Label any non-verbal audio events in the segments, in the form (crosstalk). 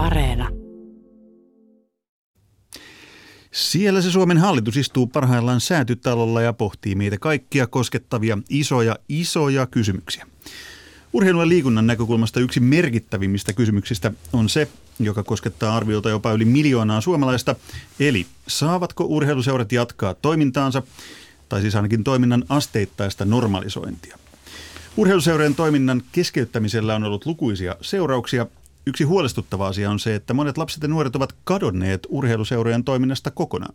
Areena. Siellä se Suomen hallitus istuu parhaillaan säätytalolla ja pohtii meitä kaikkia koskettavia isoja, isoja kysymyksiä. Urheilun ja liikunnan näkökulmasta yksi merkittävimmistä kysymyksistä on se, joka koskettaa arviolta jopa yli miljoonaa suomalaista, eli saavatko urheiluseurat jatkaa toimintaansa, tai siis ainakin toiminnan asteittaista normalisointia. Urheiluseurojen toiminnan keskeyttämisellä on ollut lukuisia seurauksia. Yksi huolestuttava asia on se, että monet lapset ja nuoret ovat kadonneet urheiluseurojen toiminnasta kokonaan.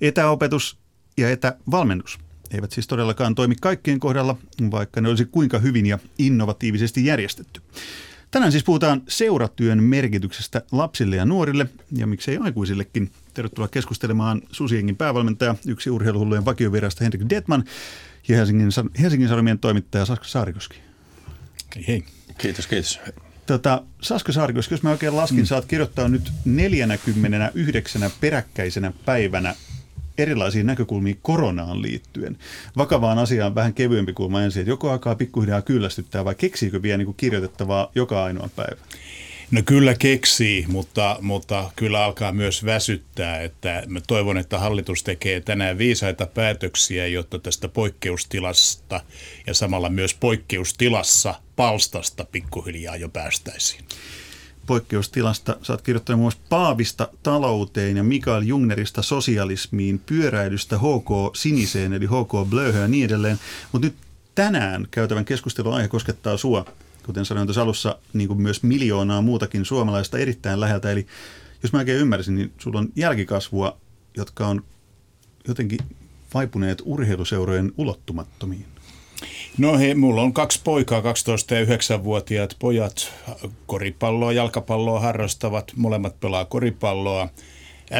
Etäopetus ja etävalmennus eivät siis todellakaan toimi kaikkien kohdalla, vaikka ne olisi kuinka hyvin ja innovatiivisesti järjestetty. Tänään siis puhutaan seuratyön merkityksestä lapsille ja nuorille ja miksei aikuisillekin. Tervetuloa keskustelemaan Susiengin päävalmentaja, yksi urheiluhullujen vakiovirasta Henrik Detman ja Helsingin, Helsingin Sanomien toimittaja Saska Saarikoski. Hei, hei. Kiitos, kiitos. Tota, Saska Saarikoski, jos mä oikein laskin, mm. sä oot kirjoittanut nyt 49 peräkkäisenä päivänä erilaisia näkökulmia koronaan liittyen. Vakavaan asiaan vähän kevyempi kulma ensin, että joko alkaa pikkuhiljaa kyllästyttää vai keksiikö vielä niin kirjoitettavaa joka ainoa päivä? No kyllä keksii, mutta, mutta kyllä alkaa myös väsyttää. Että mä toivon, että hallitus tekee tänään viisaita päätöksiä, jotta tästä poikkeustilasta ja samalla myös poikkeustilassa palstasta pikkuhiljaa jo päästäisiin poikkeustilasta. Sä oot kirjoittanut muassa Paavista talouteen ja Mikael Jungnerista sosialismiin, pyöräilystä HK siniseen eli HK blöhö ja niin edelleen. Mutta nyt tänään käytävän keskustelun aihe koskettaa sua, kuten sanoin tuossa alussa, niin kuin myös miljoonaa muutakin suomalaista erittäin läheltä. Eli jos mä oikein ymmärsin, niin sulla on jälkikasvua, jotka on jotenkin vaipuneet urheiluseurojen ulottumattomiin. No hei, mulla on kaksi poikaa, 12- ja 9-vuotiaat pojat. Koripalloa, jalkapalloa harrastavat. Molemmat pelaa koripalloa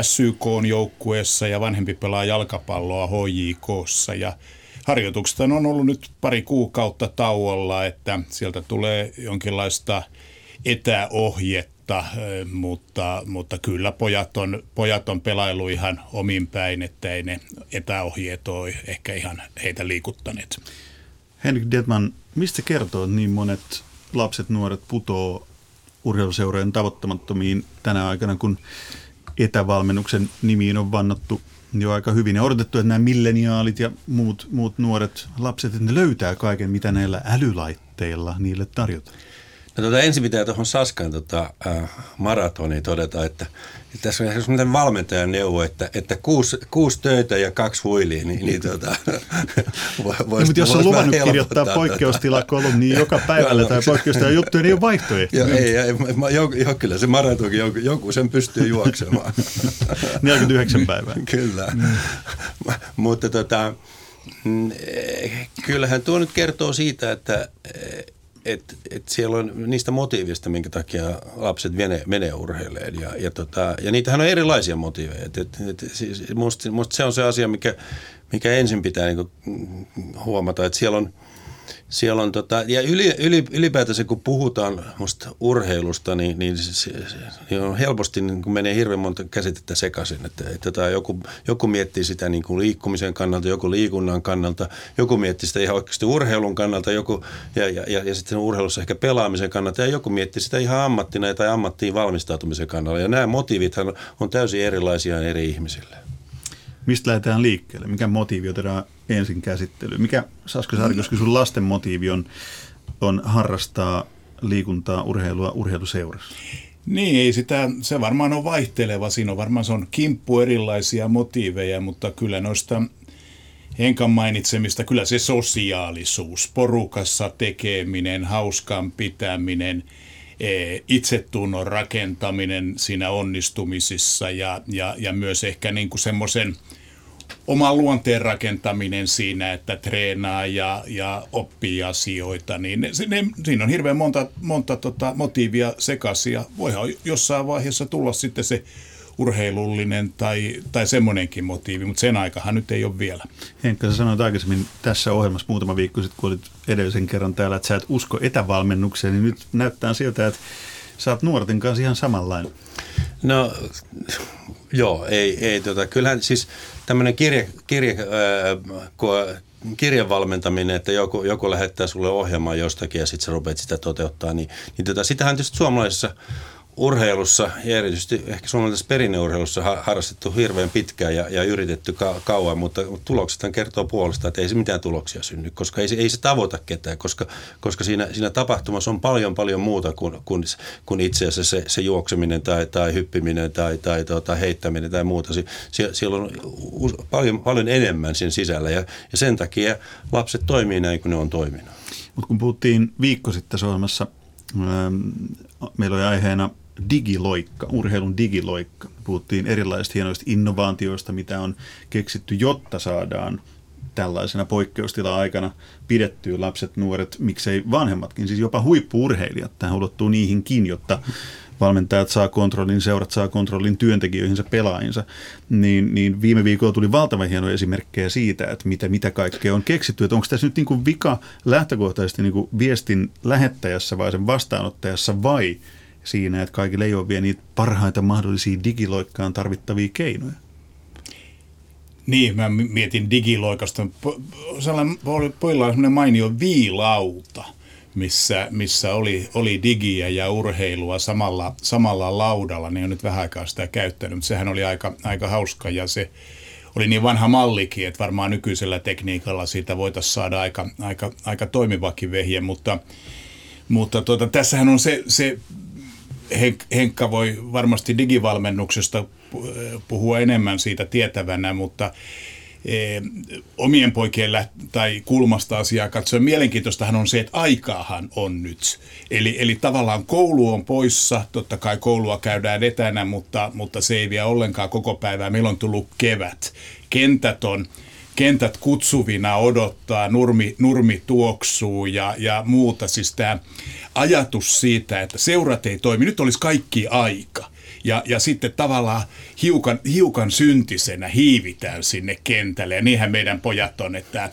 SYK joukkueessa ja vanhempi pelaa jalkapalloa HJKssa. Ja harjoitukset on ollut nyt pari kuukautta tauolla, että sieltä tulee jonkinlaista etäohjetta, mutta, mutta kyllä pojat on, pojat on pelailu ihan omin päin, että ei ne etäohjeet ole ehkä ihan heitä liikuttaneet. Henrik Detman, mistä kertoo, että niin monet lapset, nuoret putoo urheiluseurojen tavoittamattomiin tänä aikana, kun etävalmennuksen nimiin on vannottu jo aika hyvin ja odotettu, että nämä milleniaalit ja muut, muut nuoret lapset, että ne löytää kaiken, mitä näillä älylaitteilla niille tarjotaan. No tuota, ensin pitää tuohon Saskan tota, äh, maratoniin todeta, että, että tässä on sellainen valmentajan neuvo, että, että kuusi, kuusi töitä ja kaksi huilia, niin, niin (laughs) tota, vois, no, mutta jos on luvannut kirjoittaa tota. poikkeustila niin joka päivällä tai poikkeustila juttuja, niin ei ole vaihtoehtoja. Joo, ei, ei, mä, jo, jo, kyllä se maratonkin, joku, joku sen pystyy juoksemaan. (laughs) 49 päivää. (laughs) kyllä, mm. mutta tota, mm, kyllähän tuo nyt kertoo siitä, että et, et siellä on niistä motiivista, minkä takia lapset menee, menee urheileen. Ja, ja, tota, ja niitähän on erilaisia motiiveja. Et, et, et, siis musta, musta se on se asia, mikä, mikä ensin pitää niinku huomata, että siellä on – siellä on tota, ja yli, yli, ylipäätänsä kun puhutaan musta urheilusta, niin, niin, se, niin on helposti niin kun menee hirveän monta käsitettä sekaisin. Että, että tota, joku, joku miettii sitä niin kuin liikkumisen kannalta, joku liikunnan kannalta, joku miettii sitä ihan oikeasti urheilun kannalta, joku, ja, ja, ja, ja sitten urheilussa ehkä pelaamisen kannalta, ja joku miettii sitä ihan ammattina tai ammattiin valmistautumisen kannalta. Ja nämä motiivithan on täysin erilaisia eri ihmisille. Mistä lähdetään liikkeelle? Mikä motiivi otetaan ensin käsittelyyn? Mikä, Sasko Sarkoski, sun lasten motiivi on, on harrastaa liikuntaa, urheilua urheiluseurassa? Niin, ei sitä, se varmaan on vaihteleva. Siinä on varmaan se on kimppu erilaisia motiiveja, mutta kyllä noista Henkan mainitsemista, kyllä se sosiaalisuus, porukassa tekeminen, hauskan pitäminen, itsetunnon rakentaminen siinä onnistumisissa ja, ja, ja myös ehkä niin kuin semmoisen – oman luonteen rakentaminen siinä, että treenaa ja, ja oppii asioita, niin ne, ne, siinä on hirveän monta, monta tota, motiivia sekaisin voihan jossain vaiheessa tulla sitten se urheilullinen tai, tai semmoinenkin motiivi, mutta sen aikahan nyt ei ole vielä. Henkka, sä sanoit aikaisemmin tässä ohjelmassa muutama viikko sitten, kun olit edellisen kerran täällä, että sä et usko etävalmennukseen, niin nyt näyttää siltä, että sä oot nuorten kanssa ihan samanlainen. No joo, ei, ei tota, kyllähän siis tämmöinen kirje, kirje, äh, kirjan valmentaminen, että joku, joku lähettää sulle ohjelmaa jostakin ja sitten sä rupeat sitä toteuttaa, niin, niin tota, sitähän tietysti suomalaisessa urheilussa ja erityisesti ehkä suomalaisessa perinneurheilussa harrastettu hirveän pitkään ja, ja yritetty ka- kauan, mutta tuloksethan kertoo puolesta, että ei se mitään tuloksia synny, koska ei se, ei se tavoita ketään, koska, koska siinä, siinä tapahtumassa on paljon paljon muuta kuin, kuin, kuin itse asiassa se, se juokseminen tai, tai hyppiminen tai, tai tuota, heittäminen tai muuta. Sie, siellä on paljon, paljon enemmän sen sisällä ja, ja sen takia lapset toimii näin kuin ne on toiminut. Mutta kun puhuttiin viikko sitten Suomessa, meillä oli aiheena digiloikka, urheilun digiloikka. Puhuttiin erilaisista hienoista innovaatioista, mitä on keksitty, jotta saadaan tällaisena poikkeustila-aikana pidettyä lapset, nuoret, miksei vanhemmatkin, siis jopa huippuurheilijat. Tähän ulottuu niihinkin, jotta valmentajat saa kontrollin, seurat saa kontrollin työntekijöihinsä, pelaajinsa, niin, niin viime viikolla tuli valtavan hienoja esimerkkejä siitä, että mitä, mitä kaikkea on keksitty. Että onko tässä nyt niin kuin vika lähtökohtaisesti niin kuin viestin lähettäjässä vai sen vastaanottajassa vai siinä, että kaikille ei ole vielä niitä parhaita mahdollisia digiloikkaan tarvittavia keinoja? Niin, mä mietin digiloikasta. Pojilla on sellainen mainio viilauta – missä, missä oli, oli digiä ja urheilua samalla, samalla laudalla, niin on nyt vähän aikaa sitä käyttänyt, mutta sehän oli aika, aika hauska ja se oli niin vanha mallikin, että varmaan nykyisellä tekniikalla siitä voitaisiin saada aika, aika, aika toimivakin vehje, mutta, mutta tuota, tässähän on se, se Henkka voi varmasti digivalmennuksesta puhua enemmän siitä tietävänä, mutta Eh, omien poikien tai kulmasta asiaa katsoen mielenkiintoistahan on se, että aikaahan on nyt. Eli, eli tavallaan koulu on poissa, totta kai koulua käydään etänä, mutta, mutta se ei vie ollenkaan koko päivää. Meillä on tullut kevät. Kentät on kentät kutsuvina odottaa, nurmi, nurmi tuoksuu ja, ja muuta. Siis tämä ajatus siitä, että seurat ei toimi, nyt olisi kaikki aika. Ja, ja sitten tavallaan hiukan, hiukan syntisenä hiivitään sinne kentälle. Ja niinhän meidän pojat on, että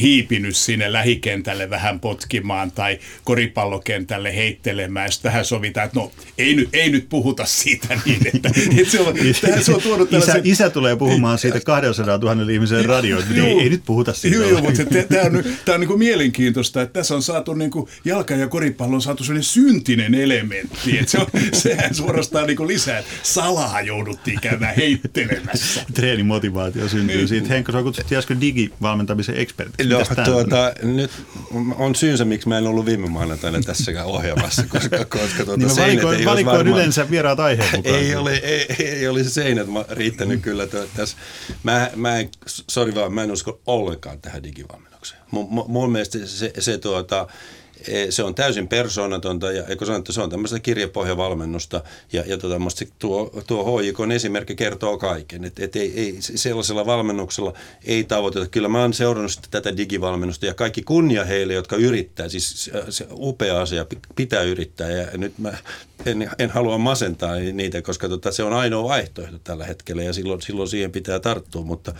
hiipinyt sinne lähikentälle vähän potkimaan tai koripallokentälle heittelemään. Sitten tähän sovitaan, että no ei nyt, ei nyt puhuta siitä (laughs) niin, että, että se on, (laughs) tähän se on tuonut tällaisen... isä, isä tulee puhumaan siitä (laughs) 200 000 ihmisen radioon, niin ei, ei nyt puhuta siitä. Joo, joo mutta tämä on, tämä on niin kuin mielenkiintoista, että tässä on saatu niin kuin jalka- ja koripallo on saatu sellainen syntinen elementti. Että se on, sehän suorastaan niin kuin lisää, että salaa jouduttiin käymään heittelemässä. (laughs) Treenimotivaatio syntyy niin. siitä. Henkka, sä kutsuttiin äsken digivalmentamisen ekspertti No, tuota, nyt on syynsä, miksi mä en ollut viime maanantaina tässäkään ohjelmassa, koska, koska tuota, niin seinät valikoin, ei valikoin varmaan, yleensä vieraat aiheet mukaan. Ei, ole, ei, ei olisi seinät riittänyt mm. kyllä tässä. Mä, mä en, sorry vaan, mä en usko ollenkaan tähän digivalmennukseen. M- m- mun mielestä se, se, se tuota, se on täysin persoonatonta ja eikö sanottu, se on tämmöistä kirjapohjavalmennusta ja, ja tuota, tuo, tuo HJKn esimerkki kertoo kaiken, että et ei, ei, sellaisella valmennuksella ei tavoiteta. Kyllä mä oon seurannut tätä digivalmennusta ja kaikki kunnia heille, jotka yrittää, siis se upea asia, pitää yrittää ja nyt mä en, en halua masentaa niitä, koska tota, se on ainoa vaihtoehto tällä hetkellä ja silloin, silloin siihen pitää tarttua, mutta,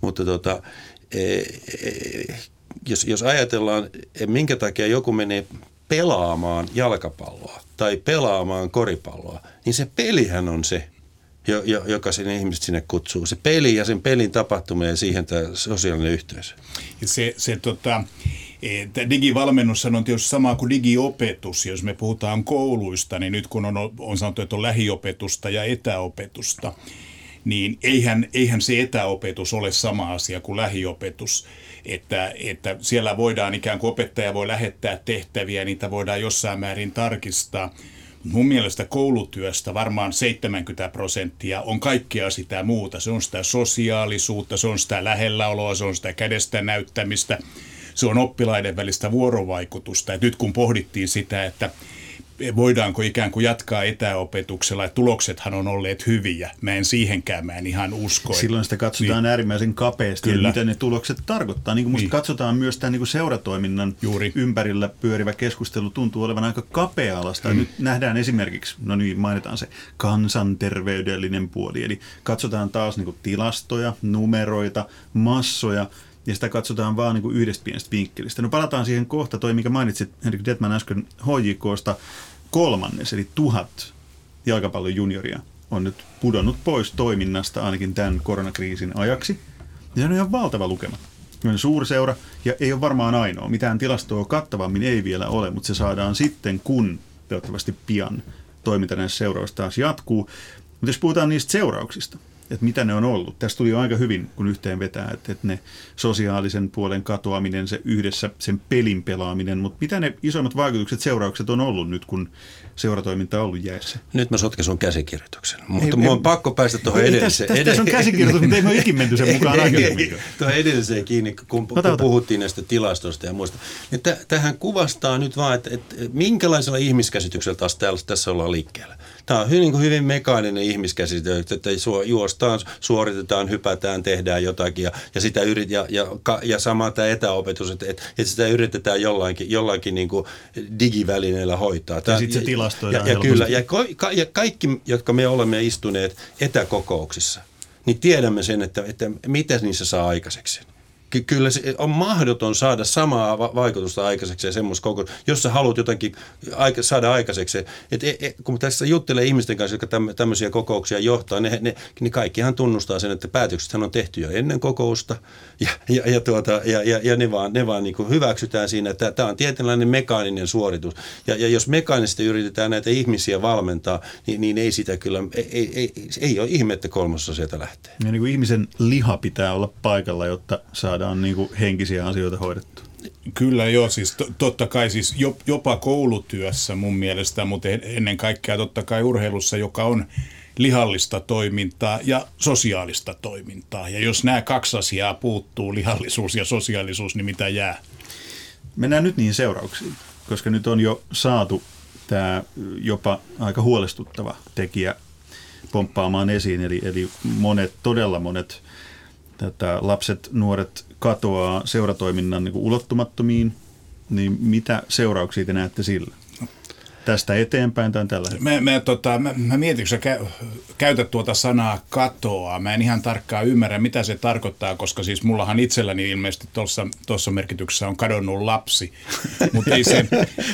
mutta tota, e, e, jos, jos ajatellaan, minkä takia joku menee pelaamaan jalkapalloa tai pelaamaan koripalloa, niin se pelihän on se, jo, jo, joka sinne ihmiset sinne kutsuu. Se peli ja sen pelin tapahtumia ja siihen tämä sosiaalinen yhteys. Se, se tota, digivalmennus on tietysti sama kuin digiopetus. Jos me puhutaan kouluista, niin nyt kun on, on sanottu, että on lähiopetusta ja etäopetusta, niin eihän, eihän se etäopetus ole sama asia kuin lähiopetus että, että siellä voidaan ikään kuin opettaja voi lähettää tehtäviä, niitä voidaan jossain määrin tarkistaa. Mun mielestä koulutyöstä varmaan 70 prosenttia on kaikkea sitä muuta. Se on sitä sosiaalisuutta, se on sitä lähelläoloa, se on sitä kädestä näyttämistä, se on oppilaiden välistä vuorovaikutusta. Et nyt kun pohdittiin sitä, että voidaanko ikään kuin jatkaa etäopetuksella, että tuloksethan on olleet hyviä. Mä en siihenkään, mä en ihan usko. Silloin sitä katsotaan niin. äärimmäisen kapeasti, Kyllä. mitä ne tulokset tarkoittaa. Niin kuin musta niin. katsotaan myös tämän niin kuin seuratoiminnan Juuri. ympärillä pyörivä keskustelu tuntuu olevan aika kapea-alasta. Mm. Nyt nähdään esimerkiksi, no niin, mainitaan se kansanterveydellinen puoli. Eli katsotaan taas niin kuin tilastoja, numeroita, massoja, ja sitä katsotaan vaan niin kuin yhdestä pienestä vinkkelistä. No palataan siihen kohta, toi mikä mainitsit Henrik Detman äsken HJKsta, kolmannes, eli tuhat jalkapallon junioria on nyt pudonnut pois toiminnasta ainakin tämän koronakriisin ajaksi. Ja se on ihan valtava lukema. On suurseura ja ei ole varmaan ainoa. Mitään tilastoa kattavammin ei vielä ole, mutta se saadaan sitten, kun toivottavasti pian toiminta näissä seurauksissa taas jatkuu. Mutta jos puhutaan niistä seurauksista, että mitä ne on ollut. Tästä tuli jo aika hyvin, kun yhteen vetää, että, että ne sosiaalisen puolen katoaminen, se yhdessä sen pelin pelaaminen, mutta mitä ne isoimmat vaikutukset, seuraukset on ollut nyt, kun seuratoiminta on ollut jäissä? Nyt mä sotken sun käsikirjoituksen, mutta mun on pakko päästä tuohon edelliseen. Tässä, tässä on käsikirjoitus, mutta ei me ole ikin menty sen mukaan aikaisemmin. Tuohon edelliseen kiinni, kun, kun puhuttiin näistä tilastoista ja muista. Niin tähän kuvastaa nyt vaan, että, että minkälaisella ihmiskäsityksellä taas tässä ollaan liikkeellä. Tämä on hyvin, hyvin mekaaninen ihmiskäsitys, että juostaan, suoritetaan, hypätään, tehdään jotakin ja, ja, sitä yrit, ja, ja, ja sama tämä etäopetus, että, että, että sitä yritetään jollakin, jollakin niin kuin digivälineellä hoitaa. Tämä, ja sitten se tilastoidaan ja, ja, kyllä, ja, ka, ja kaikki, jotka me olemme istuneet etäkokouksissa, niin tiedämme sen, että, että mitä niissä saa aikaiseksi kyllä se on mahdoton saada samaa vaikutusta aikaiseksi ja semmoista koko, jos sä haluat jotenkin aika, saada aikaiseksi. Et, et, et, kun tässä juttelee ihmisten kanssa, jotka tämmöisiä kokouksia johtaa, ne, ne, niin kaikkihan tunnustaa sen, että päätökset on tehty jo ennen kokousta ja, ja, ja, tuota, ja, ja, ja ne vaan, ne vaan niin hyväksytään siinä, että tämä on tietynlainen mekaaninen suoritus. Ja, ja jos mekaanisesti yritetään näitä ihmisiä valmentaa, niin, niin ei sitä kyllä, ei, ei, ei, ei ole ihme, että kolmasosa sieltä lähtee. Ja niin kuin ihmisen liha pitää olla paikalla, jotta saa saadaan niin kuin henkisiä asioita hoidettua. Kyllä joo, siis to, totta kai siis jopa koulutyössä mun mielestä, mutta ennen kaikkea totta kai urheilussa, joka on lihallista toimintaa ja sosiaalista toimintaa. Ja jos nämä kaksi asiaa puuttuu, lihallisuus ja sosiaalisuus, niin mitä jää? Mennään nyt niihin seurauksiin, koska nyt on jo saatu tämä jopa aika huolestuttava tekijä pomppaamaan esiin. Eli, eli monet, todella monet tätä lapset, nuoret katoaa seuratoiminnan niin ulottumattomiin, niin mitä seurauksia te näette sillä? Tästä eteenpäin tai tällä? Mä, mä, tota, mä, mä mietin, kun sä kä, käytät tuota sanaa katoa. Mä en ihan tarkkaan ymmärrä, mitä se tarkoittaa, koska siis mullahan itselläni ilmeisesti tuossa merkityksessä on kadonnut lapsi. (laughs) Mutta ei se,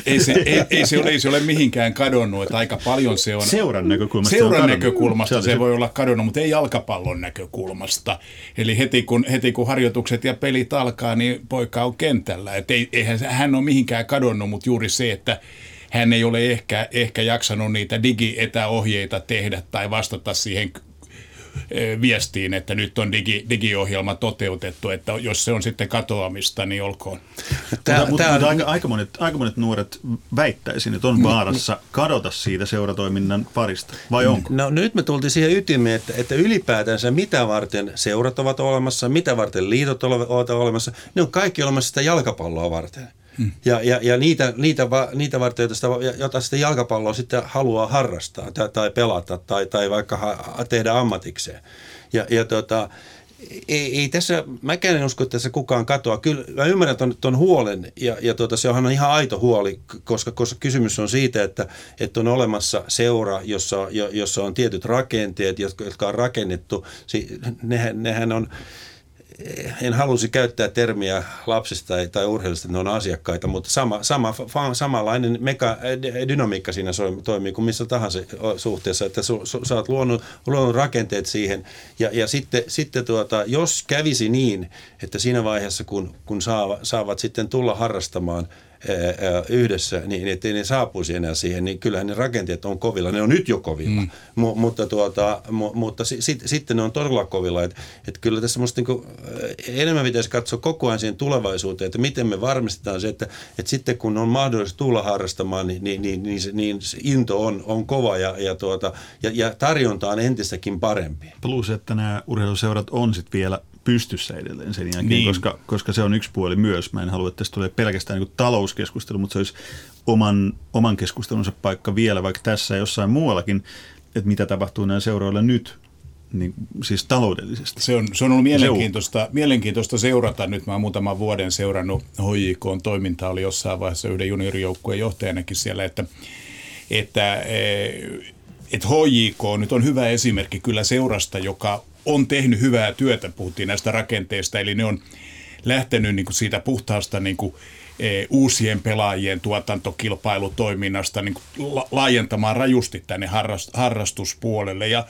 ei, se, ei, ei, se ole, ei se ole mihinkään kadonnut, että aika paljon se on... Seuran näkökulmasta Seuran se näkökulmasta se, se voi olla kadonnut, mutta ei jalkapallon näkökulmasta. Eli heti kun, heti kun harjoitukset ja pelit alkaa, niin poika on kentällä. Et ei, eihän hän ole mihinkään kadonnut, mutta juuri se, että hän ei ole ehkä, ehkä jaksanut niitä digietäohjeita tehdä tai vastata siihen viestiin, että nyt on digi, digiohjelma toteutettu, että jos se on sitten katoamista, niin olkoon. Tämä, mutta, tämä mutta aika, aika, monet, aika monet nuoret väittäisin, että on vaarassa kadota siitä seuratoiminnan parista, vai onko? No nyt me tultiin siihen ytimeen, että, että ylipäätänsä mitä varten seurat ovat olemassa, mitä varten liitot ovat olemassa, ne on kaikki olemassa sitä jalkapalloa varten. Ja, ja, ja niitä, niitä, niitä varten, joita sitä, jota sitä jalkapalloa sitten haluaa harrastaa tai, tai pelata tai, tai vaikka ha, tehdä ammatikseen. Ja, ja tota, ei, ei tässä, mäkään en usko, että tässä kukaan katoaa. Kyllä mä ymmärrän ton, ton huolen ja, ja tuota, se onhan ihan aito huoli, koska, koska kysymys on siitä, että, että on olemassa seura, jossa, jossa on tietyt rakenteet, jotka, jotka on rakennettu. Nehän, nehän on en halusi käyttää termiä lapsista tai, tai urheilusta, että ne on asiakkaita, mutta sama, sama, samanlainen meka, dynamiikka siinä toimii kuin missä tahansa suhteessa, että su, su, sä oot luonut, luonut rakenteet siihen. Ja, ja sitten, sitten tuota, jos kävisi niin, että siinä vaiheessa kun, kun saavat, saavat sitten tulla harrastamaan – yhdessä, niin ettei ne saapuisi enää siihen, niin kyllähän ne rakenteet on kovilla. Ne on nyt jo kovilla, mm. M- mutta, tuota, mu- mutta si- sit, sitten ne on todella kovilla. Että et kyllä tässä musta niinku, enemmän pitäisi katsoa koko ajan siihen tulevaisuuteen, että miten me varmistetaan se, että, että sitten kun on mahdollista tulla harrastamaan, niin, niin, niin, niin, se, niin se into on, on kova ja, ja, tuota, ja, ja tarjonta on entistäkin parempi. Plus, että nämä urheiluseurat on sitten vielä pystyssä edelleen sen jälkeen, niin. koska, koska se on yksi puoli myös. Mä en halua, että tästä tulee pelkästään niin talouskeskustelu, mutta se olisi oman, oman keskustelunsa paikka vielä, vaikka tässä jossain muuallakin, että mitä tapahtuu näillä seuroilla nyt, niin, siis taloudellisesti. Se on, se on ollut mielenkiintoista, se mielenkiintoista seurata. Nyt mä oon muutaman vuoden seurannut HJK toimintaa, oli jossain vaiheessa yhden juniorijoukkueen johtajanakin siellä, että, että että HJK nyt on hyvä esimerkki kyllä seurasta, joka on tehnyt hyvää työtä, puhuttiin näistä rakenteista, eli ne on lähtenyt niin kuin siitä puhtaasta niin kuin, e, uusien pelaajien tuotantokilpailutoiminnasta niin kuin la, laajentamaan rajusti tänne harrast, harrastuspuolelle ja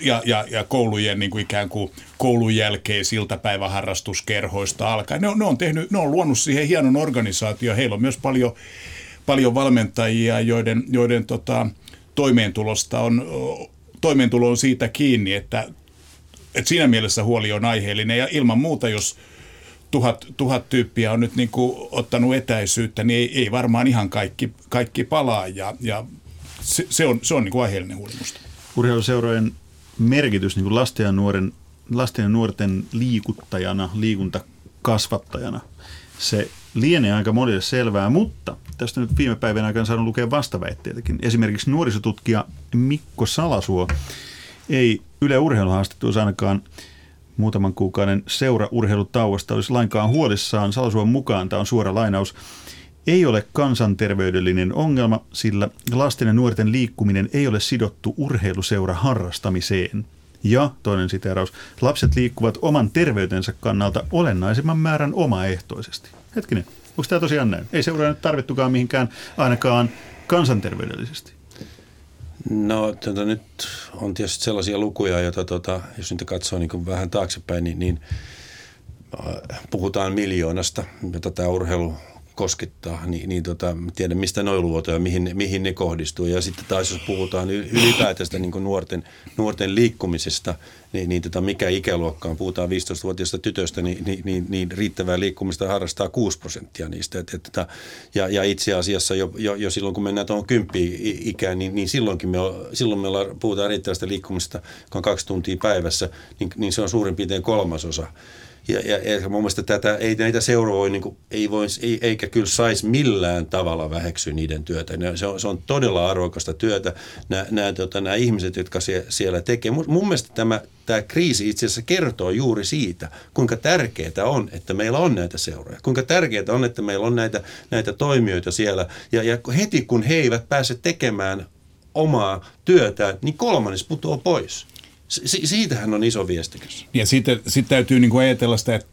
ja, ja, ja koulujen niin kuin ikään kuin koulun jälkeen iltapäiväharrastuskerhoista alkaen. Ne on, ne on, tehnyt, ne on luonut siihen hienon organisaatio. Heillä on myös paljon, paljon valmentajia, joiden, joiden tota, toimeentulosta on, toimeentulo on siitä kiinni, että, että siinä mielessä huoli on aiheellinen ja ilman muuta, jos tuhat, tuhat tyyppiä on nyt niin kuin ottanut etäisyyttä, niin ei, ei varmaan ihan kaikki, kaikki palaa ja, ja se, se on, se on niin kuin aiheellinen huoli musta. Urheiluseurojen merkitys niin kuin lasten, ja nuoren, lasten ja nuorten liikuttajana, liikuntakasvattajana, se lienee aika monille selvää, mutta tästä nyt viime päivän aikana saanut lukea vastaväitteitäkin. Esimerkiksi nuorisotutkija Mikko Salasuo ei Yle Urheiluhaastattelussa ainakaan muutaman kuukauden seuraurheilutauosta olisi lainkaan huolissaan. Salasuon mukaan, tämä on suora lainaus, ei ole kansanterveydellinen ongelma, sillä lasten ja nuorten liikkuminen ei ole sidottu urheiluseura harrastamiseen. Ja toinen siteeraus, lapset liikkuvat oman terveytensä kannalta olennaisemman määrän omaehtoisesti. Hetkinen, onko tämä tosiaan näin? Ei seuraa nyt tarvittukaan mihinkään ainakaan kansanterveydellisesti. No tota, nyt on tietysti sellaisia lukuja, joita tota, jos niitä katsoo niin kuin vähän taaksepäin, niin, niin äh, puhutaan miljoonasta, jota tämä urheilu koskettaa, niin, niin tota, tiedän mistä noin luvut ja mihin, mihin ne kohdistuu. Ja sitten taas jos puhutaan ylipäätästä niin nuorten, nuorten liikkumisesta, niin, niin tota, mikä ikäluokka on, puhutaan 15-vuotiaista tytöstä, niin, niin, niin, niin riittävää liikkumista harrastaa 6 prosenttia niistä. Et, et, tota, ja, ja itse asiassa jo, jo, jo silloin, kun mennään tuohon kymppiin ikään, niin, niin silloinkin me, silloin me puhutaan riittävästä liikkumista, kun on kaksi tuntia päivässä, niin, niin se on suurin piirtein kolmasosa ja, ja, ja mun mielestä tätä, ei näitä seuraa niin kuin, ei voi, ei, eikä kyllä saisi millään tavalla väheksyä niiden työtä. Ne, se, on, se on todella arvokasta työtä. Nämä, tota, nämä ihmiset, jotka sie, siellä tekee. Mun, mun mielestä tämä, tämä kriisi itse asiassa kertoo juuri siitä, kuinka tärkeää on, että meillä on näitä seuroja. Kuinka tärkeää on, että meillä on näitä, näitä toimijoita siellä. Ja, ja heti kun he eivät pääse tekemään omaa työtä, niin kolmannes putoaa pois. Si- siitähän on iso viestikäs. Ja sitten sit täytyy niin kuin ajatella sitä, että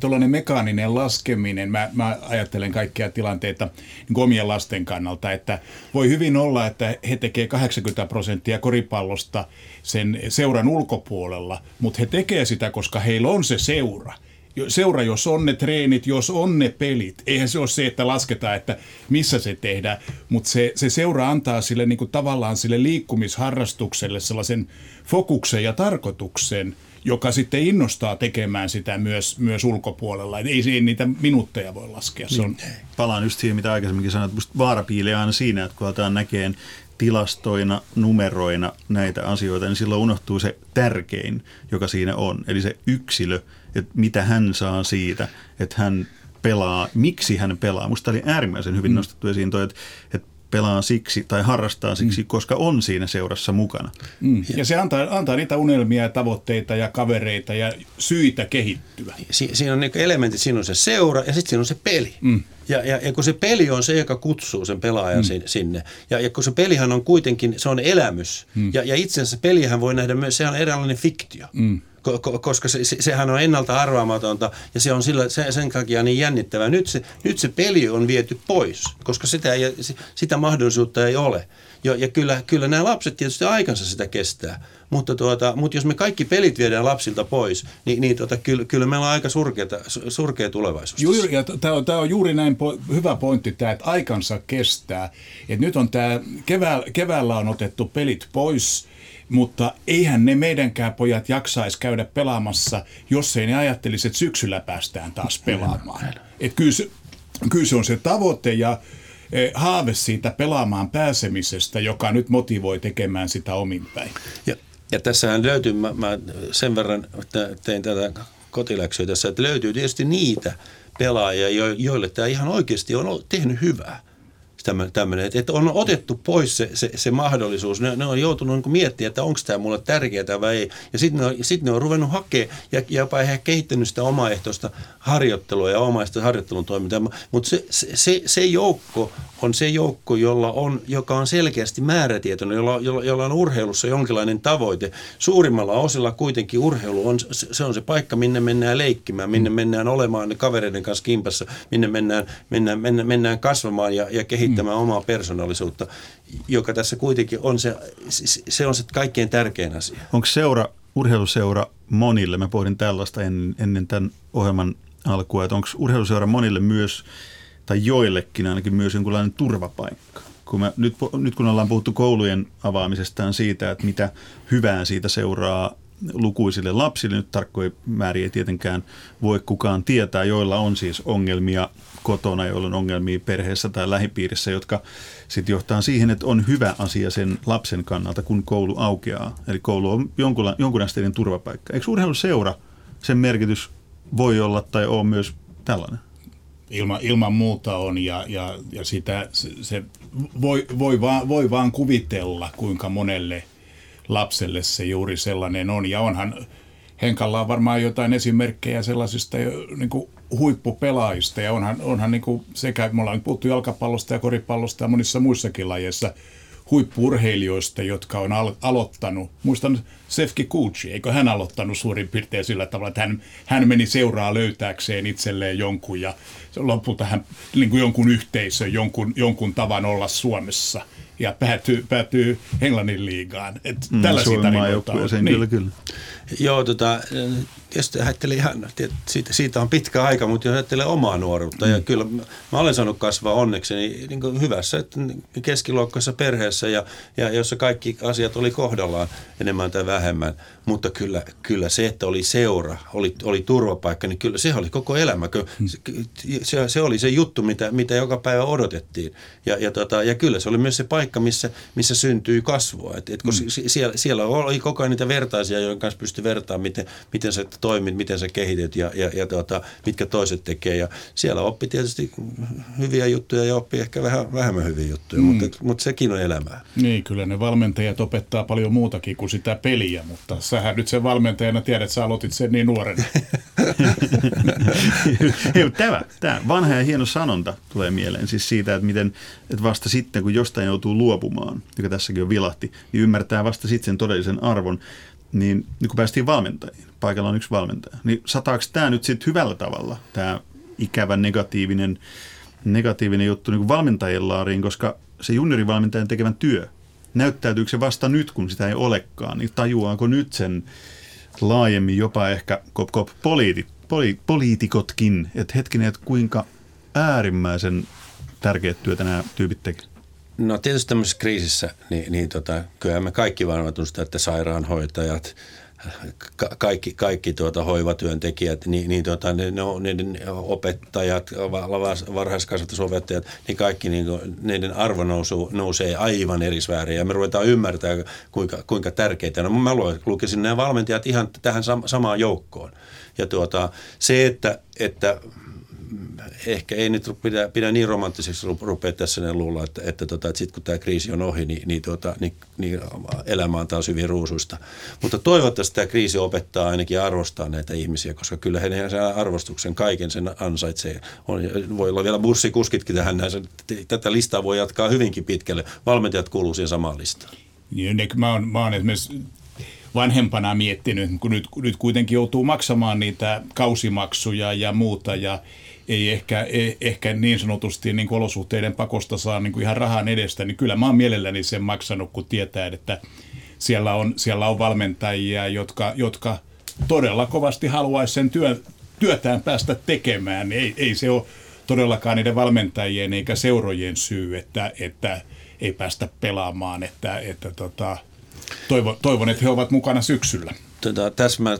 tuollainen mekaaninen laskeminen, mä, mä ajattelen kaikkia tilanteita niin kuin omien lasten kannalta, että voi hyvin olla, että he tekevät 80 prosenttia koripallosta sen seuran ulkopuolella, mutta he tekevät sitä, koska heillä on se seura – seura, jos on ne treenit, jos on ne pelit. Eihän se ole se, että lasketaan, että missä se tehdään, mutta se, se seura antaa sille niin kuin tavallaan sille liikkumisharrastukselle sellaisen fokuksen ja tarkoituksen, joka sitten innostaa tekemään sitä myös, myös ulkopuolella. Et ei, ei niitä minuutteja voi laskea. Se on... Niin. Palaan just siihen, mitä aikaisemminkin sanoit. Musta vaara piilee aina siinä, että kun aletaan näkeen tilastoina, numeroina näitä asioita, niin silloin unohtuu se tärkein, joka siinä on. Eli se yksilö, että mitä hän saa siitä, että hän pelaa, miksi hän pelaa. Musta oli äärimmäisen hyvin mm. nostettu esiin toi, että, että pelaa siksi tai harrastaa siksi, mm. koska on siinä seurassa mukana. Mm. Ja se antaa, antaa niitä unelmia ja tavoitteita ja kavereita ja syitä kehittyä. Si- siinä on niin elementit, siinä on se seura ja sitten siinä on se peli. Mm. Ja, ja, ja kun se peli on se, joka kutsuu sen pelaajan mm. sinne. Ja, ja kun se pelihän on kuitenkin, se on elämys. Mm. Ja, ja itse asiassa pelihän voi nähdä myös, se on erilainen fiktio. Mm koska se, se, sehän on ennalta arvaamatonta ja se on sillä, se, sen takia niin jännittävää. Nyt se, nyt se peli on viety pois, koska sitä, ei, sitä mahdollisuutta ei ole. Ja, ja kyllä, kyllä nämä lapset tietysti aikansa sitä kestää, mutta, tuota, mutta jos me kaikki pelit viedään lapsilta pois, niin, niin tuota, kyllä, kyllä meillä on aika surkeata, surkea tulevaisuus. Juuri, ja tämä on, on juuri näin po, hyvä pointti tämä, että aikansa kestää. Et nyt on tämä, keväällä, keväällä on otettu pelit pois – mutta eihän ne meidänkään pojat jaksaisi käydä pelaamassa, jos ei ne ajattelisi, että syksyllä päästään taas pelaamaan. Et kyllä, se, kyllä se on se tavoite ja e, haave siitä pelaamaan pääsemisestä, joka nyt motivoi tekemään sitä omin päin. Ja, ja tässähän löytyy, mä, mä sen verran tein tätä kotiläksyä tässä, että löytyy tietysti niitä pelaajia, joille tämä ihan oikeasti on tehnyt hyvää tämmöinen, että on otettu pois se, se, se mahdollisuus. Ne, ne on joutunut niin miettimään, että onko tämä mulle tärkeää vai ei. Ja sitten ne, on, sit ne on ruvennut hakemaan ja jopa ehkä kehittänyt sitä omaehtoista harjoittelua ja omaista harjoittelun toimintaa. Mutta se, se, se joukko on se joukko, jolla on, joka on selkeästi määrätietoinen, jolla, jolla, jolla on urheilussa jonkinlainen tavoite. Suurimmalla osilla kuitenkin urheilu on se, on se paikka, minne mennään leikkimään, minne mennään olemaan kavereiden kanssa kimpassa, minne mennään, mennään, mennään, mennään kasvamaan ja, ja kehittämään mm. omaa persoonallisuutta, joka tässä kuitenkin on se, se on se kaikkein tärkein asia. Onko seura, urheiluseura monille, mä pohdin tällaista ennen, ennen tämän ohjelman alkua, että onko urheiluseura monille myös – tai joillekin ainakin myös jonkinlainen turvapaikka. kun mä, nyt, nyt kun ollaan puhuttu koulujen avaamisestaan siitä, että mitä hyvää siitä seuraa lukuisille lapsille, nyt tarkkoja määriä ei tietenkään voi kukaan tietää, joilla on siis ongelmia kotona, joilla on ongelmia perheessä tai lähipiirissä, jotka sitten johtaa siihen, että on hyvä asia sen lapsen kannalta, kun koulu aukeaa. Eli koulu on jonkun, jonkunasteinen turvapaikka. Eikö urheiluseura, sen merkitys voi olla tai on myös tällainen? Ilma, ilman muuta on ja, ja, ja sitä se, se voi, voi, vaan, voi vaan kuvitella, kuinka monelle lapselle se juuri sellainen on. Ja onhan Henkalla on varmaan jotain esimerkkejä sellaisista niin kuin huippupelaajista ja onhan, onhan niin kuin sekä, me ollaan puhuttu jalkapallosta ja koripallosta ja monissa muissakin lajeissa, huippurheilijoista, jotka on al- aloittanut. Muistan Sefki Kuuchi, eikö hän aloittanut suurin piirtein sillä tavalla, että hän, hän meni seuraa löytääkseen itselleen jonkun ja lopulta hän niin kuin jonkun yhteisön, jonkun, jonkun tavan olla Suomessa ja päätyy, päätyy Englannin liigaan. Et mm, tällaisia tarinoita on. Niin. kyllä, kyllä. Joo, tota, jos ajattelee ihan, siitä, siitä on pitkä aika, mutta jos ajattelee omaa nuoruutta, mm. ja kyllä mä olen saanut kasvaa onneksi niin, niin kuin hyvässä että keskiluokkaisessa perheessä, ja, ja jossa kaikki asiat oli kohdallaan enemmän tai vähemmän, mutta kyllä, kyllä se, että oli seura, oli, oli turvapaikka, niin kyllä se oli koko elämä. Mm. Se, se oli se juttu, mitä, mitä joka päivä odotettiin, ja, ja, tota, ja kyllä se oli myös se paikka, missä, missä syntyy kasvua, et, et, kun mm. siellä, siellä oli koko ajan niitä vertaisia, joiden kanssa pystyi vertaamaan, miten, miten sä toimit, miten sä kehityt ja, ja, ja tuota, mitkä toiset tekee. Ja siellä oppi tietysti hyviä juttuja ja oppi ehkä vähän vähemmän hyviä juttuja, mm. mutta, mutta sekin on elämää. Niin, kyllä ne valmentajat opettaa paljon muutakin kuin sitä peliä, mutta sähän nyt sen valmentajana tiedät, että sä aloitit sen niin nuorena. (laughs) tämä, tämä vanha ja hieno sanonta tulee mieleen siis siitä, että miten että vasta sitten, kun jostain joutuu luopumaan, joka tässäkin on vilahti, niin ymmärtää vasta sitten sen todellisen arvon niin, niin kun päästiin valmentajiin, paikalla on yksi valmentaja, niin sataako tämä nyt sitten hyvällä tavalla, tämä ikävä negatiivinen, negatiivinen juttu niin valmentajien laariin, koska se juniorivalmentajan tekevän työ, näyttäytyykö se vasta nyt, kun sitä ei olekaan, niin tajuaako nyt sen laajemmin jopa ehkä kop, kop, poliitit, poli, poliitikotkin, että hetkinen, että kuinka äärimmäisen tärkeät työtä nämä tyypit tekevät? No tietysti tämmöisessä kriisissä, niin, niin tota, kyllä me kaikki varmaan tunnustamme, että sairaanhoitajat, ka- kaikki, kaikki tuota hoivatyöntekijät, niin, niin tuota, ne, ne, niiden opettajat, varhaiskasvatusopettajat, niin kaikki niin kuin, niiden arvo nousu, nousee aivan eri sfääriin ja me ruvetaan ymmärtää, kuinka, kuinka tärkeitä. No mä lukisin nämä valmentajat ihan tähän samaan joukkoon. Ja tuota, se, että, että ehkä ei nyt pidä, pidä niin romanttiseksi rupea tässä ne luulla, että, että, tota, että sitten kun tämä kriisi on ohi, niin, niin, tota, niin, niin elämä on taas hyvin ruusuista. Mutta toivottavasti tämä kriisi opettaa ainakin arvostaa näitä ihmisiä, koska kyllä he arvostuksen kaiken sen ansaitsee. On, voi olla vielä bussikuskitkin tähän näin. Tätä listaa voi jatkaa hyvinkin pitkälle. Valmentajat kuuluu siihen samaan listaan. Niin, mä oon, mä oon esimerkiksi vanhempana miettinyt, kun nyt, nyt kuitenkin joutuu maksamaan niitä kausimaksuja ja muuta ja ei ehkä, ei, ehkä niin sanotusti niin olosuhteiden pakosta saa niin kuin ihan rahan edestä, niin kyllä mä oon mielelläni sen maksanut, kun tietää, että siellä on, siellä on valmentajia, jotka, jotka todella kovasti haluaisi sen työ, työtään päästä tekemään. Ei, ei se ole todellakaan niiden valmentajien eikä seurojen syy, että, että ei päästä pelaamaan. Että, että tota, toivon, toivon, että he ovat mukana syksyllä. Tota, täsmä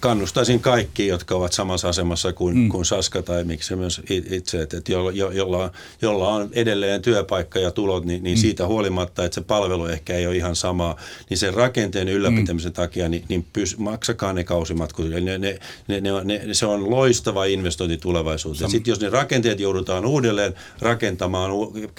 kannustaisin kaikki, jotka ovat samassa asemassa kuin, mm. kuin Saska tai miksi myös itse, että, jo, jo, jolla, jolla on edelleen työpaikka ja tulot, niin, niin mm. siitä huolimatta, että se palvelu ehkä ei ole ihan sama, niin sen rakenteen ylläpitämisen mm. takia, niin, niin pys, maksakaa ne kausimatkut. Ne, ne, ne, ne, ne, se on loistava investointi tulevaisuuteen. Sitten jos ne rakenteet joudutaan uudelleen rakentamaan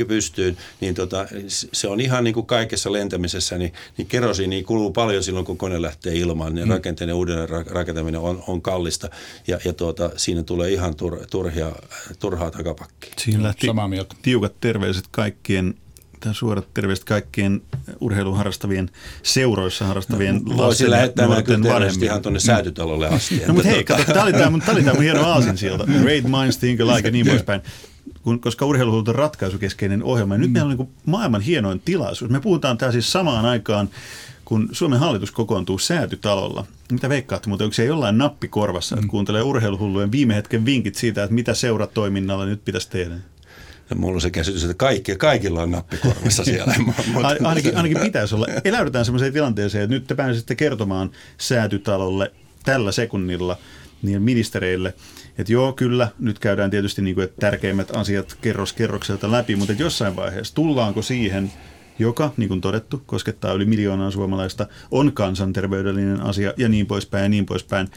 pystyyn, niin tota, se on ihan niin kuin kaikessa lentämisessä, niin, niin kerosiini kuluu paljon silloin, kun kone lähtee ilmaan, niin mm. rakenteiden uudelleen rakentaminen rakentaminen on, on kallista ja, ja tuota, siinä tulee ihan tur, turhia, turhaa takapakkia. Siinä lähti Samaa mieltä. tiukat terveiset kaikkien tämän suorat terveiset kaikkien urheilun harrastavien seuroissa harrastavien no, lasten ja lähettää nuorten vanhemmille. ihan tuonne säätytalolle asti. no, mutta hei, kato, tämä oli tämä, tämä oli tämä hieno aasin sieltä. Great minds think alike ja niin (laughs) poispäin. Kun, koska urheilu on ratkaisukeskeinen ohjelma. Ja nyt mm. meillä on niin maailman hienoin tilaisuus. Me puhutaan täällä siis samaan aikaan kun Suomen hallitus kokoontuu säätytalolla, mitä veikkaatte, mutta onko se jollain nappikorvassa, että mm. kuuntelee urheiluhullujen viime hetken vinkit siitä, että mitä seuratoiminnalla nyt pitäisi tehdä? mulla on se käsitys, että kaikki, kaikilla on nappikorvassa siellä. (laughs) ainakin, ainakin pitäisi olla. Eläydytään sellaiseen tilanteeseen, että nyt te pääsette kertomaan säätytalolle tällä sekunnilla niin ministereille, että joo, kyllä, nyt käydään tietysti niin kuin, että tärkeimmät asiat kerros kerrokselta läpi, mutta jossain vaiheessa tullaanko siihen, joka, niin kuin todettu, koskettaa yli miljoonaa suomalaista, on kansanterveydellinen asia ja niin poispäin ja niin poispäin.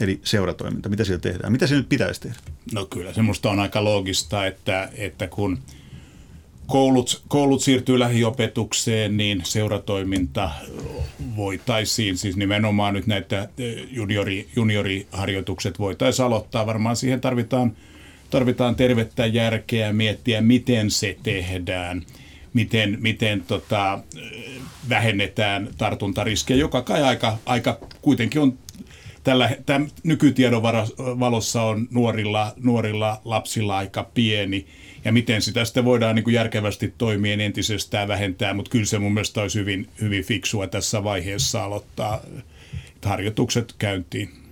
Eli seuratoiminta, mitä siellä tehdään? Mitä se nyt pitäisi tehdä? No kyllä, semmoista on aika loogista, että, että kun koulut, koulut siirtyy lähiopetukseen, niin seuratoiminta voitaisiin, siis nimenomaan nyt näitä juniori, junioriharjoitukset voitaisiin aloittaa. Varmaan siihen tarvitaan, tarvitaan tervettä järkeä miettiä, miten se tehdään – miten, miten tota, vähennetään tartuntariskejä, joka kai aika, aika kuitenkin on tällä tämän nykytiedon valossa on nuorilla, nuorilla lapsilla aika pieni. Ja miten sitä sitten voidaan niin kuin järkevästi toimien entisestään vähentää, mutta kyllä se mun mielestä olisi hyvin, hyvin fiksua tässä vaiheessa aloittaa harjoitukset käyntiin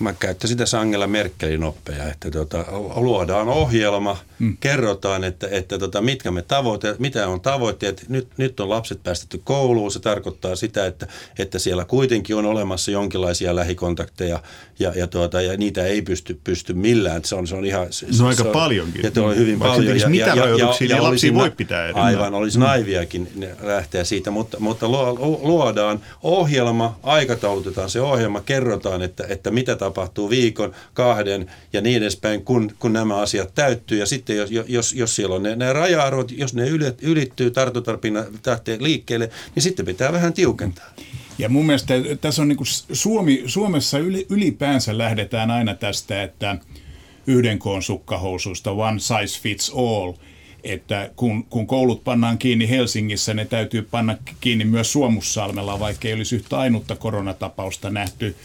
mä käyttäisin tässä Angela Merkelin oppeja, että tota, luodaan ohjelma, mm. kerrotaan, että, että tota, mitkä me tavoitteet, mitä on tavoitteet. Nyt, nyt on lapset päästetty kouluun, se tarkoittaa sitä, että, että siellä kuitenkin on olemassa jonkinlaisia lähikontakteja ja, ja, tuota, ja niitä ei pysty, pysty millään. Se on, se on ihan... Se, no aika se on, paljonkin. Ja on hyvin Vaikka paljon. Ja, mitä ja, rajoituksia ja, ja, ja lapsia voi pitää enemmän. Aivan, olisi mm. naiviakin lähteä siitä, mutta, mutta luodaan ohjelma, aikataulutetaan se ohjelma, kerrotaan, että, että mitä tapahtuu viikon, kahden ja niin edespäin, kun, kun nämä asiat täyttyy. Ja sitten jos, jos, jos siellä on ne, ne raja-arvot, jos ne ylittyy, tartuntarpinna lähtee liikkeelle, niin sitten pitää vähän tiukentaa. Ja mun mielestä tässä on niin kuin Suomi, Suomessa ylipäänsä lähdetään aina tästä, että yhden koon sukkahousuista, one size fits all, että kun, kun koulut pannaan kiinni Helsingissä, ne täytyy panna kiinni myös Suomussalmella, vaikka ei olisi yhtä ainutta koronatapausta nähty,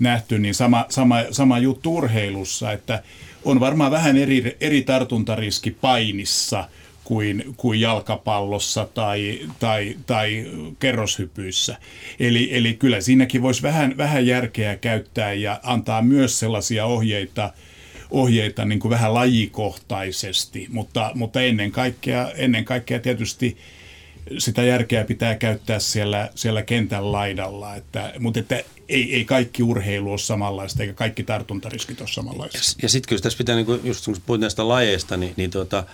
nähty niin sama, sama, sama juttu urheilussa, että on varmaan vähän eri, eri tartuntariski painissa – kuin, kuin jalkapallossa tai, tai, tai kerroshypyissä. Eli, eli kyllä siinäkin voisi vähän, vähän järkeä käyttää ja antaa myös sellaisia ohjeita, ohjeita niin kuin vähän lajikohtaisesti, mutta, mutta ennen, kaikkea, ennen kaikkea tietysti sitä järkeä pitää käyttää siellä, siellä kentän laidalla, että, mutta että ei, ei kaikki urheilu ole samanlaista eikä kaikki tartuntariskit ole samanlaista. Ja, ja sitten kyllä tässä pitää, niin kuin, just kun puhuit näistä lajeista, niin, niin tuota,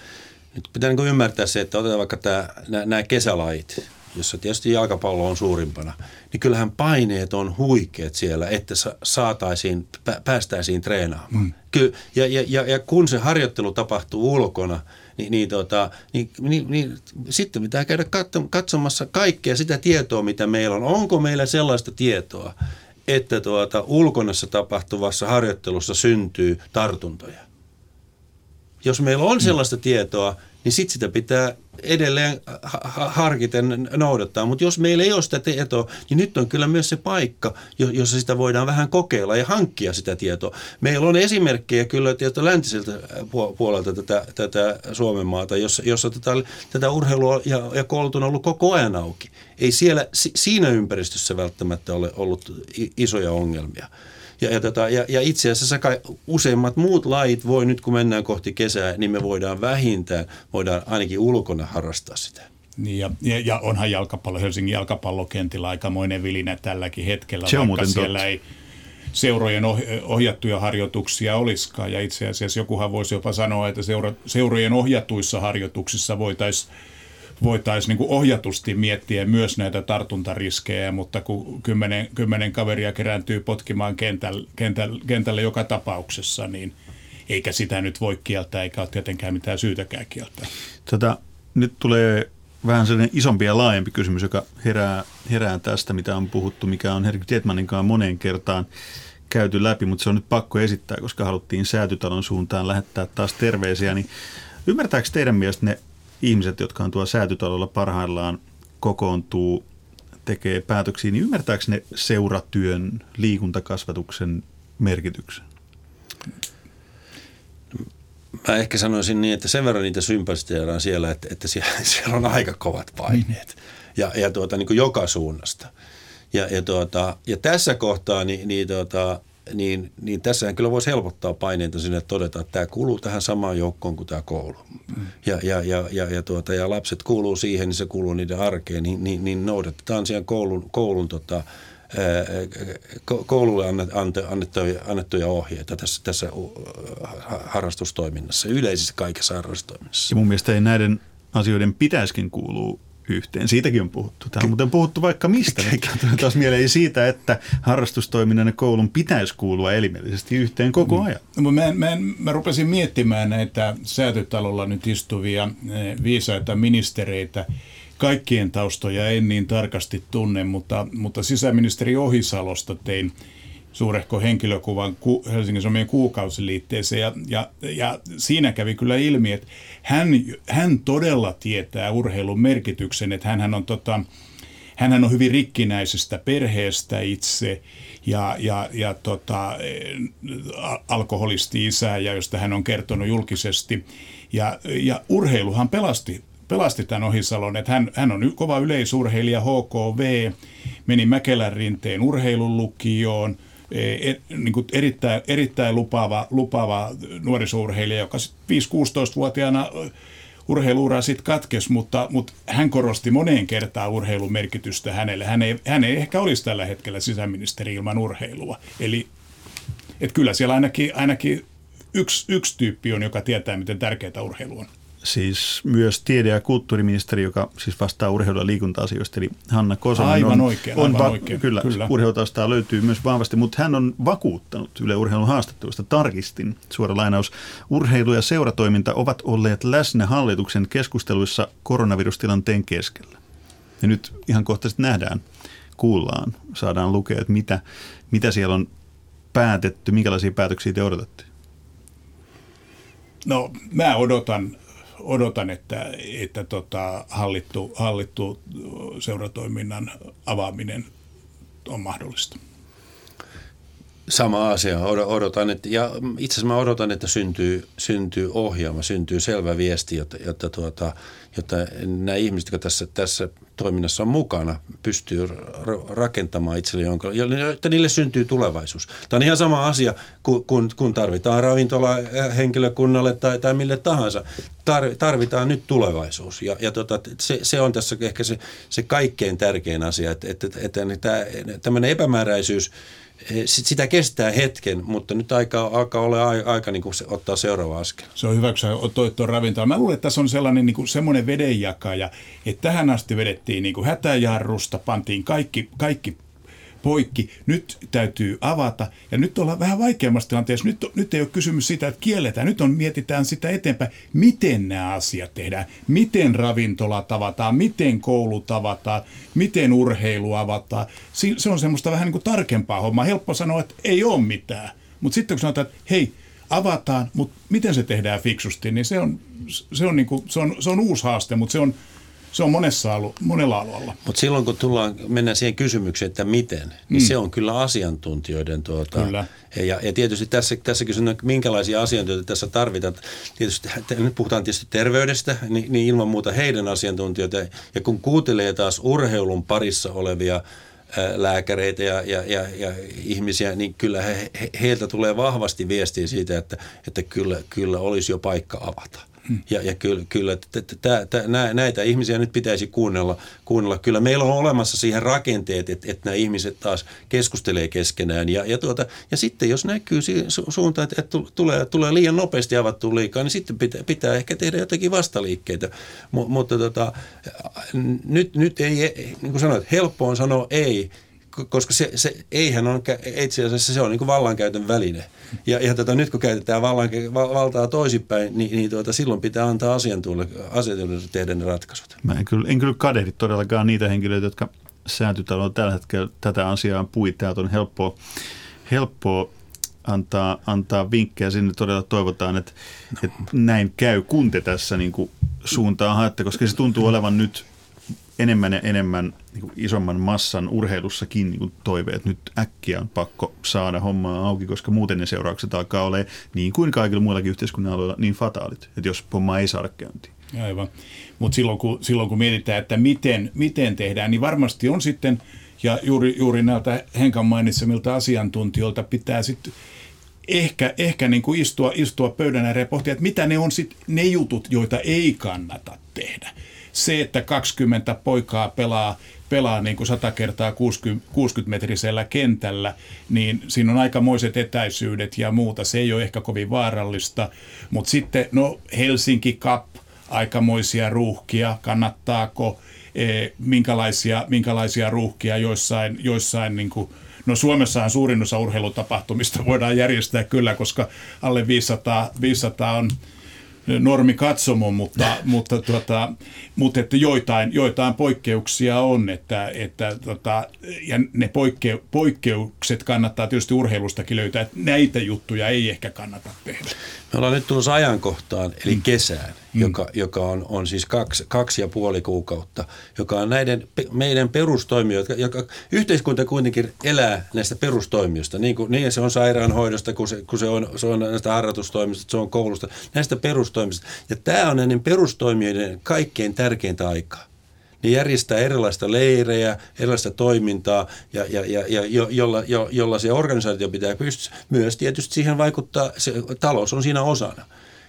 nyt pitää niin ymmärtää se, että otetaan vaikka tämä, nämä kesälajit, jossa tietysti jalkapallo on suurimpana, niin kyllähän paineet on huikeat siellä, että saataisiin, päästäisiin treenaamaan. Mm. Ky- ja, ja, ja, ja kun se harjoittelu tapahtuu ulkona, niin, niin, tota, niin, niin, niin sitten pitää käydä katsomassa kaikkea sitä tietoa, mitä meillä on. Onko meillä sellaista tietoa, että tuota, ulkonassa tapahtuvassa harjoittelussa syntyy tartuntoja? Jos meillä on sellaista tietoa, niin sitten sitä pitää edelleen harkiten noudattaa. Mutta jos meillä ei ole sitä tietoa, niin nyt on kyllä myös se paikka, jossa sitä voidaan vähän kokeilla ja hankkia sitä tietoa. Meillä on esimerkkejä kyllä tietysti läntiseltä puolelta tätä, tätä Suomen maata, jossa, jossa tätä, tätä urheilua ja, ja koulut on ollut koko ajan auki. Ei siellä siinä ympäristössä välttämättä ole ollut isoja ongelmia. Ja, ja, tota, ja, ja itse asiassa kai useimmat muut lajit voi nyt, kun mennään kohti kesää, niin me voidaan vähintään, voidaan ainakin ulkona harrastaa sitä. Niin ja, ja, ja onhan jalkapallo, Helsingin jalkapallokentillä aikamoinen vilinä tälläkin hetkellä, Se on vaikka siellä totta. ei seurojen ohjattuja harjoituksia olisikaan. Ja itse asiassa jokuhan voisi jopa sanoa, että seura, seurojen ohjatuissa harjoituksissa voitaisiin voitaisiin niin ohjatusti miettiä myös näitä tartuntariskejä, mutta kun kymmenen, kymmenen kaveria kerääntyy potkimaan kentälle, kentälle, kentälle joka tapauksessa, niin eikä sitä nyt voi kieltää, eikä ole tietenkään mitään syytäkään kieltää. Tota, nyt tulee vähän sellainen isompi ja laajempi kysymys, joka herää, herää tästä, mitä on puhuttu, mikä on Henrik Dietmaninkaan moneen kertaan käyty läpi, mutta se on nyt pakko esittää, koska haluttiin säätytalon suuntaan lähettää taas terveisiä. Niin ymmärtääkö teidän mielestä ne ihmiset, jotka on tuolla säätytalolla parhaillaan kokoontuu, tekee päätöksiä, niin ymmärtääkö ne seuratyön, liikuntakasvatuksen merkityksen? Mä ehkä sanoisin niin, että sen verran niitä sympatiseeraan siellä, että, että siellä, (laughs) siellä on aika kovat paineet ja, ja tuota, niin kuin joka suunnasta. Ja, ja, tuota, ja tässä kohtaa niin, niin tuota, niin, niin tässähän kyllä voisi helpottaa paineita sinne todeta, että tämä kuuluu tähän samaan joukkoon kuin tämä koulu. Ja, ja, ja, ja, ja, tuota, ja lapset kuuluu siihen, niin se kuuluu niiden arkeen, niin, niin, niin noudatetaan siihen koulun, koulun tota, koululle annettuja, ohjeita tässä, tässä harrastustoiminnassa, yleisessä kaikessa harrastustoiminnassa. Ja mun mielestä näiden asioiden pitäisikin kuulua yhteen. Siitäkin on puhuttu. Täällä on muuten puhuttu vaikka mistä. taas mieleen siitä, että harrastustoiminnan ja koulun pitäisi kuulua elimellisesti yhteen koko mm. ajan. No, mä, mä, mä rupesin miettimään näitä säätötalolla nyt istuvia eh, viisaita ministereitä. Kaikkien taustoja en niin tarkasti tunne, mutta, mutta sisäministeri Ohisalosta tein suurehko henkilökuvan Helsingin Sanomien kuukausiliitteeseen ja, ja, ja siinä kävi kyllä ilmi, että hän, hän todella tietää urheilun merkityksen, että hän on tota, Hänhän on hyvin rikkinäisestä perheestä itse ja, ja, ja tota, alkoholisti isä, ja josta hän on kertonut julkisesti. Ja, ja urheiluhan pelasti, pelasti tämän Ohisalon, että hän, hän on kova yleisurheilija HKV, meni Mäkelän rinteen urheilulukioon, E, e, niin kuin erittäin, erittäin lupaava, lupaava nuorisourheilija, joka 5-16-vuotiaana urheiluura sitten katkesi, mutta, mutta hän korosti moneen kertaan urheilun merkitystä hänelle. Hän ei, hän ei ehkä olisi tällä hetkellä sisäministeri ilman urheilua. Eli että kyllä siellä ainakin, ainakin yksi, yksi tyyppi on, joka tietää, miten tärkeää urheilu on siis myös tiede- ja kulttuuriministeri, joka siis vastaa urheilu- ja liikunta-asioista, eli Hanna Kosonen aivan on, oikein, aivan on oikein. Kyllä, kyllä. urheilutaustaa löytyy myös vahvasti, mutta hän on vakuuttanut Yle Urheilun haastattelusta, tarkistin, suora lainaus, urheilu- ja seuratoiminta ovat olleet läsnä hallituksen keskusteluissa koronavirustilanteen keskellä. Ja nyt ihan kohta sitten nähdään, kuullaan, saadaan lukea, että mitä, mitä siellä on päätetty, minkälaisia päätöksiä te odotatte? No mä odotan odotan, että, että tota, hallittu, hallittu seuratoiminnan avaaminen on mahdollista. Sama asia. Odotan, että, ja itse asiassa mä odotan, että syntyy, syntyy ohjelma, syntyy selvä viesti, jotta, jotta, tuota, jotta nämä ihmiset, jotka tässä, tässä toiminnassa on mukana, pystyy rakentamaan itselleen jonka, että niille syntyy tulevaisuus. Tämä on ihan sama asia, kun, kun tarvitaan ravintola eh, henkilökunnalle tai, tai mille tahansa. Tarvitaan nyt tulevaisuus. Ja, ja tota, se, se on tässä ehkä se, se kaikkein tärkein asia, että, että, että, että tämmöinen epämääräisyys – Eh, sitä kestää hetken, mutta nyt aika, alkaa olla aika, aika niin kuin se, ottaa seuraava askel. Se on hyvä, kun sä toit tuon ravintola. Mä luulen, että tässä on sellainen niin kuin semmoinen vedenjakaja, että tähän asti vedettiin niin kuin hätäjarrusta, pantiin kaikki, kaikki poikki, nyt täytyy avata. Ja nyt ollaan vähän vaikeammassa tilanteessa. Nyt, nyt ei ole kysymys siitä, että kielletään. Nyt on, mietitään sitä eteenpäin, miten nämä asiat tehdään. Miten ravintola tavataan, miten koulu tavataan, miten urheilu avataan. Se on semmoista vähän niin kuin tarkempaa hommaa. Helppo sanoa, että ei ole mitään. Mutta sitten kun sanotaan, että hei, avataan, mutta miten se tehdään fiksusti, niin se on, se on, niin kuin, se on, se on uusi haaste, mutta se on, se on monessa alu, monella alueella. Mutta silloin kun tullaan, mennään siihen kysymykseen, että miten, niin mm. se on kyllä asiantuntijoiden. Tuota, kyllä. Ja, ja tietysti tässä, tässä kysytään, minkälaisia asiantuntijoita tässä tarvitaan. Tietysti, nyt puhutaan tietysti terveydestä, niin, niin ilman muuta heidän asiantuntijoita. Ja kun kuuntelee taas urheilun parissa olevia lääkäreitä ja, ja, ja, ja ihmisiä, niin kyllä he, he, heiltä tulee vahvasti viestiä siitä, että, että kyllä, kyllä olisi jo paikka avata. Ja, ja kyllä, kyllä tää, tää, näitä ihmisiä nyt pitäisi kuunnella, kuunnella. Kyllä meillä on olemassa siihen rakenteet, että, että nämä ihmiset taas keskustelee keskenään. Ja, ja, tuota, ja sitten jos näkyy su- suuntaan, että, että tulee, tulee liian nopeasti avattu liikaa, niin sitten pitää, pitää ehkä tehdä jotakin vastaliikkeitä. M- mutta tota, nyt, nyt ei, niin kuin sanoit, helppo on sanoa ei, koska se, se eihän on, itse asiassa se on niin kuin vallankäytön väline. Ja, ja tota, nyt kun käytetään vallan, valtaa toisinpäin, niin, niin tuota, silloin pitää antaa asiantuntijoille tehdä ne ratkaisut. Mä en kyllä, en kyllä kadehdi todellakaan niitä henkilöitä, jotka säätytalolla tällä hetkellä tätä asiaa puittaa. On helppoa, helppoa antaa, antaa vinkkejä sinne. Todella toivotaan, että, että näin käy, kun te tässä niin kuin suuntaan haette, koska se tuntuu olevan nyt enemmän ja enemmän niin kuin isomman massan urheilussakin niin kuin toiveet. Nyt äkkiä on pakko saada hommaa auki, koska muuten ne seuraukset alkaa olla niin kuin kaikilla muillakin yhteiskunnan alueilla niin fataalit, että jos homma ei saada käyntiin. Aivan. Mutta silloin kun, silloin kun mietitään, että miten, miten tehdään, niin varmasti on sitten, ja juuri, juuri näiltä Henkan mainitsemilta asiantuntijoilta pitää sitten ehkä, ehkä niin kuin istua, istua pöydän ääreen ja pohtia, että mitä ne on sitten ne jutut, joita ei kannata tehdä. Se, että 20 poikaa pelaa, pelaa niin kuin 100 kertaa 60, 60-metrisellä kentällä, niin siinä on aikamoiset etäisyydet ja muuta. Se ei ole ehkä kovin vaarallista, mutta sitten no Helsinki Cup, aikamoisia ruuhkia, kannattaako, e, minkälaisia, minkälaisia ruuhkia joissain, joissain niin kuin No Suomessahan suurin osa urheilutapahtumista voidaan järjestää kyllä, koska alle 500, 500 on normi katsomo, mutta, mutta, tuota, mutta että joitain, joitain poikkeuksia on, että, että tota, ja ne poikke, poikkeukset kannattaa tietysti urheilustakin löytää, että näitä juttuja ei ehkä kannata tehdä. Me ollaan nyt tulossa ajankohtaan, eli mm. kesään, mm. joka, joka on, on siis kaksi, kaksi ja puoli kuukautta, joka on näiden meidän perustoimijoita, joka yhteiskunta kuitenkin elää näistä perustoimijoista, niin, kuin, niin se on sairaanhoidosta, kun se, kun se, on, se on näistä harjoitustoimista, se on koulusta, näistä perustoimista. Ja tämä on näiden perustoimijoiden kaikkein tärkeintä aikaa ne järjestää erilaista leirejä, erilaista toimintaa, ja, ja, ja, ja jo, jolla, jo, jolla se organisaatio pitää pystyä. Myös tietysti siihen vaikuttaa, se talous on siinä osana.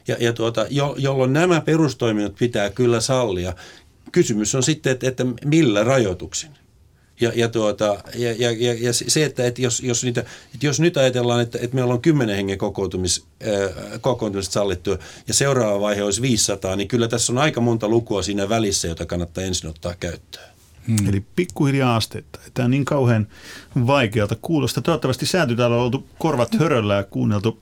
Ja, ja tuota, jo, jolloin nämä perustoiminnot pitää kyllä sallia. Kysymys on sitten, että, että millä rajoituksin. Ja, ja, tuota, ja, ja, ja, ja se, että, että, jos, jos, niitä, että jos nyt ajatellaan, että, että meillä on 10 hengen kokoontumis, äh, kokoontumiset sallittu ja seuraava vaihe olisi 500, niin kyllä tässä on aika monta lukua siinä välissä, jota kannattaa ensin ottaa käyttöön. Hmm. Eli pikkuhiljaa asteetta. Tämä on niin kauhean vaikealta kuulosta. Toivottavasti sääty täällä on oltu korvat höröllä ja kuunneltu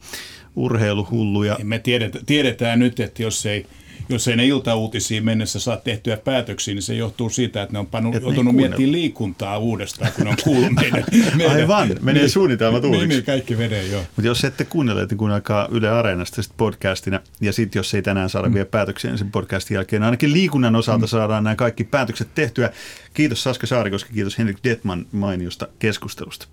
urheiluhulluja. Me tiedetään, tiedetään nyt, että jos ei – jos ei ne iltauutisiin mennessä saa tehtyä päätöksiä, niin se johtuu siitä, että ne on pannut, joutunut miettimään liikuntaa uudestaan, kun ne on kuullut (laughs) meidän. meidän Aivan, menee niin, suunnitelma tuuliksi. Niin, kaikki menee, joo. Mutta jos ette kuunnelle, niin kuunnelkaa Yle Areenasta sit podcastina, ja sitten jos ei tänään saada mm. vielä päätöksiä, niin sen podcastin jälkeen ainakin liikunnan osalta mm. saadaan nämä kaikki päätökset tehtyä. Kiitos Saska Saarikoski, kiitos Henrik Detman mainiosta keskustelusta.